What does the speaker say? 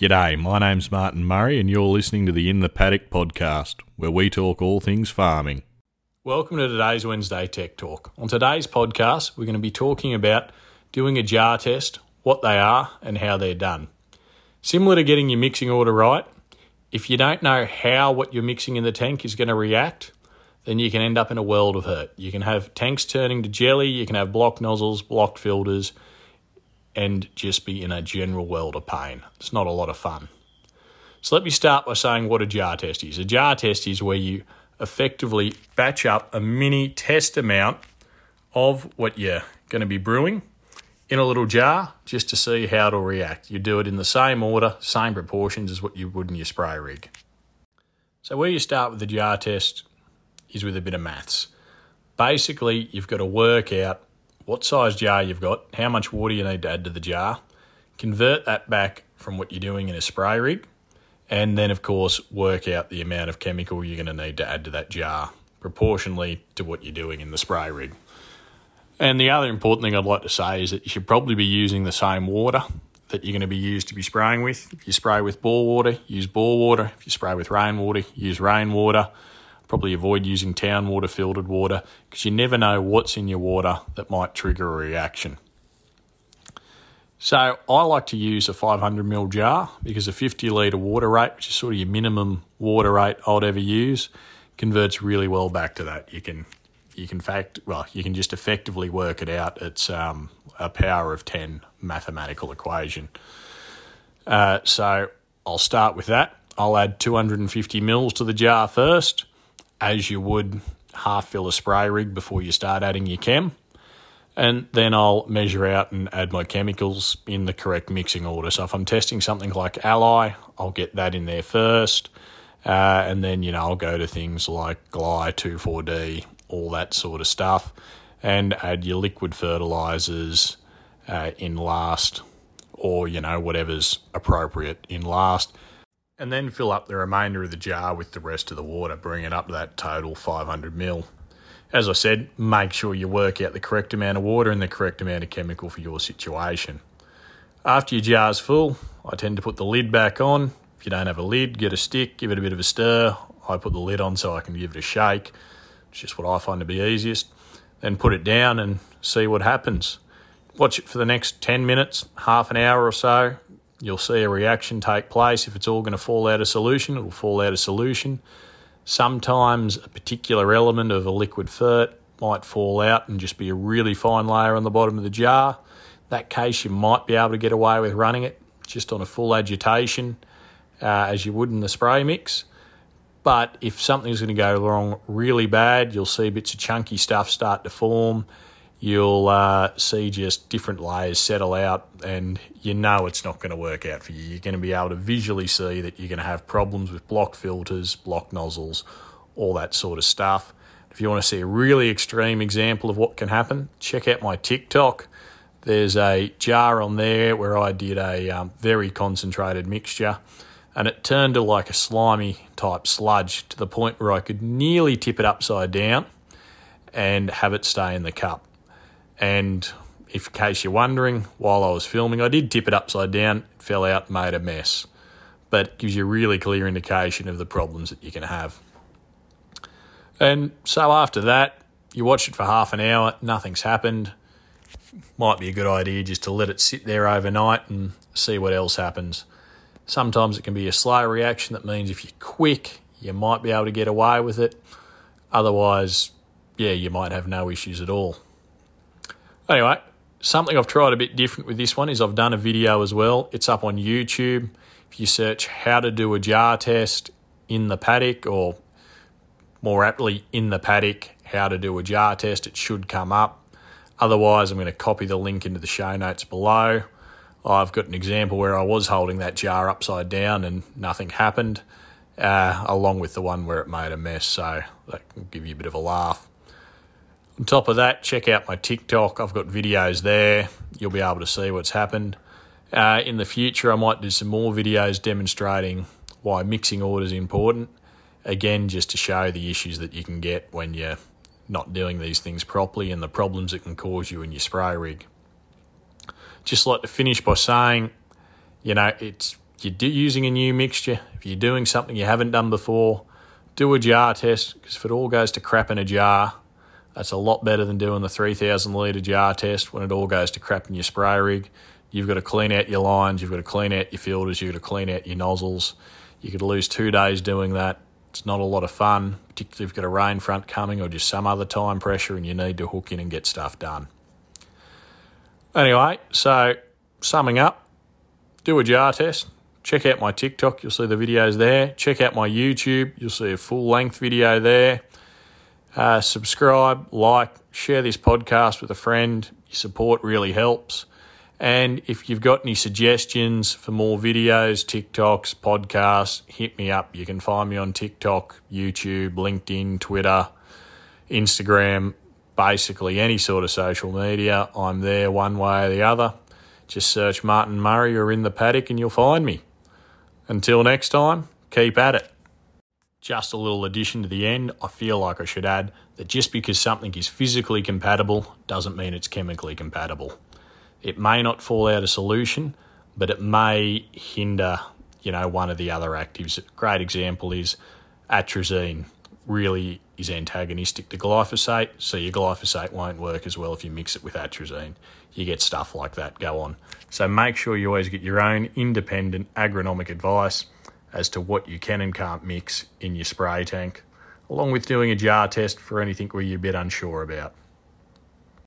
G'day, my name's Martin Murray, and you're listening to the In the Paddock podcast, where we talk all things farming. Welcome to today's Wednesday Tech Talk. On today's podcast, we're going to be talking about doing a jar test, what they are, and how they're done. Similar to getting your mixing order right, if you don't know how what you're mixing in the tank is going to react, then you can end up in a world of hurt. You can have tanks turning to jelly, you can have blocked nozzles, blocked filters, and just be in a general world of pain. It's not a lot of fun. So let me start by saying what a jar test is. A jar test is where you effectively batch up a mini test amount of what you're going to be brewing in a little jar just to see how it'll react. You do it in the same order, same proportions as what you would in your spray rig. So where you start with the jar test is with a bit of maths. Basically, you've got to work out what size jar you've got, how much water you need to add to the jar, convert that back from what you're doing in a spray rig, and then, of course, work out the amount of chemical you're going to need to add to that jar proportionally to what you're doing in the spray rig. And the other important thing I'd like to say is that you should probably be using the same water that you're going to be used to be spraying with. If you spray with bore water, use bore water. If you spray with rainwater, use rainwater. Probably avoid using town water, filtered water, because you never know what's in your water that might trigger a reaction. So I like to use a 500 ml jar because a 50 litre water rate, which is sort of your minimum water rate I'd ever use, converts really well back to that. You can you can fact well you can just effectively work it out. It's um, a power of 10 mathematical equation. Uh, so I'll start with that. I'll add 250 mils to the jar first as you would half fill a spray rig before you start adding your chem. And then I'll measure out and add my chemicals in the correct mixing order. So if I'm testing something like Ally, I'll get that in there first. Uh, and then, you know, I'll go to things like Gly, 2,4-D, all that sort of stuff, and add your liquid fertilizers uh, in last, or, you know, whatever's appropriate in last and then fill up the remainder of the jar with the rest of the water, bring it up that total 500 ml. As I said, make sure you work out the correct amount of water and the correct amount of chemical for your situation. After your jar's full, I tend to put the lid back on. If you don't have a lid, get a stick, give it a bit of a stir. I put the lid on so I can give it a shake. It's just what I find to be easiest. Then put it down and see what happens. Watch it for the next 10 minutes, half an hour or so. You'll see a reaction take place. If it's all going to fall out of solution, it'll fall out of solution. Sometimes a particular element of a liquid fert might fall out and just be a really fine layer on the bottom of the jar. In that case, you might be able to get away with running it just on a full agitation uh, as you would in the spray mix. But if something's going to go wrong really bad, you'll see bits of chunky stuff start to form you'll uh, see just different layers settle out, and you know it's not going to work out for you. You're going to be able to visually see that you're going to have problems with blocked filters, blocked nozzles, all that sort of stuff. If you want to see a really extreme example of what can happen, check out my TikTok. There's a jar on there where I did a um, very concentrated mixture and it turned to like a slimy type sludge to the point where I could nearly tip it upside down and have it stay in the cup. And if in case you're wondering, while I was filming, I did tip it upside down, it fell out, made a mess. But gives you a really clear indication of the problems that you can have. And so after that, you watch it for half an hour, nothing's happened. Might be a good idea just to let it sit there overnight and see what else happens. Sometimes it can be a slow reaction that means if you're quick, you might be able to get away with it. Otherwise, yeah, you might have no issues at all. Anyway, something I've tried a bit different with this one is I've done a video as well. It's up on YouTube. If you search how to do a jar test in the paddock, or more aptly, in the paddock, how to do a jar test, it should come up. Otherwise, I'm going to copy the link into the show notes below. I've got an example where I was holding that jar upside down and nothing happened, uh, along with the one where it made a mess. So that can give you a bit of a laugh. On top of that, check out my TikTok. I've got videos there. You'll be able to see what's happened. Uh, in the future, I might do some more videos demonstrating why mixing order is important. Again, just to show the issues that you can get when you're not doing these things properly and the problems it can cause you in your spray rig. Just like to finish by saying, you know, it's you're using a new mixture, if you're doing something you haven't done before, do a jar test because if it all goes to crap in a jar, that's a lot better than doing the 3,000 litre jar test when it all goes to crap in your spray rig. You've got to clean out your lines, you've got to clean out your filters, you've got to clean out your nozzles. You could lose two days doing that. It's not a lot of fun, particularly if you've got a rain front coming or just some other time pressure and you need to hook in and get stuff done. Anyway, so summing up, do a jar test. Check out my TikTok, you'll see the videos there. Check out my YouTube, you'll see a full length video there. Uh, subscribe, like, share this podcast with a friend. Your support really helps. And if you've got any suggestions for more videos, TikToks, podcasts, hit me up. You can find me on TikTok, YouTube, LinkedIn, Twitter, Instagram, basically any sort of social media. I'm there one way or the other. Just search Martin Murray or in the paddock and you'll find me. Until next time, keep at it. Just a little addition to the end, I feel like I should add that just because something is physically compatible doesn't mean it's chemically compatible. It may not fall out of solution, but it may hinder, you know, one of the other actives. A great example is atrazine really is antagonistic to glyphosate, so your glyphosate won't work as well if you mix it with atrazine. You get stuff like that go on. So make sure you always get your own independent agronomic advice as to what you can and can't mix in your spray tank, along with doing a jar test for anything where you're a bit unsure about.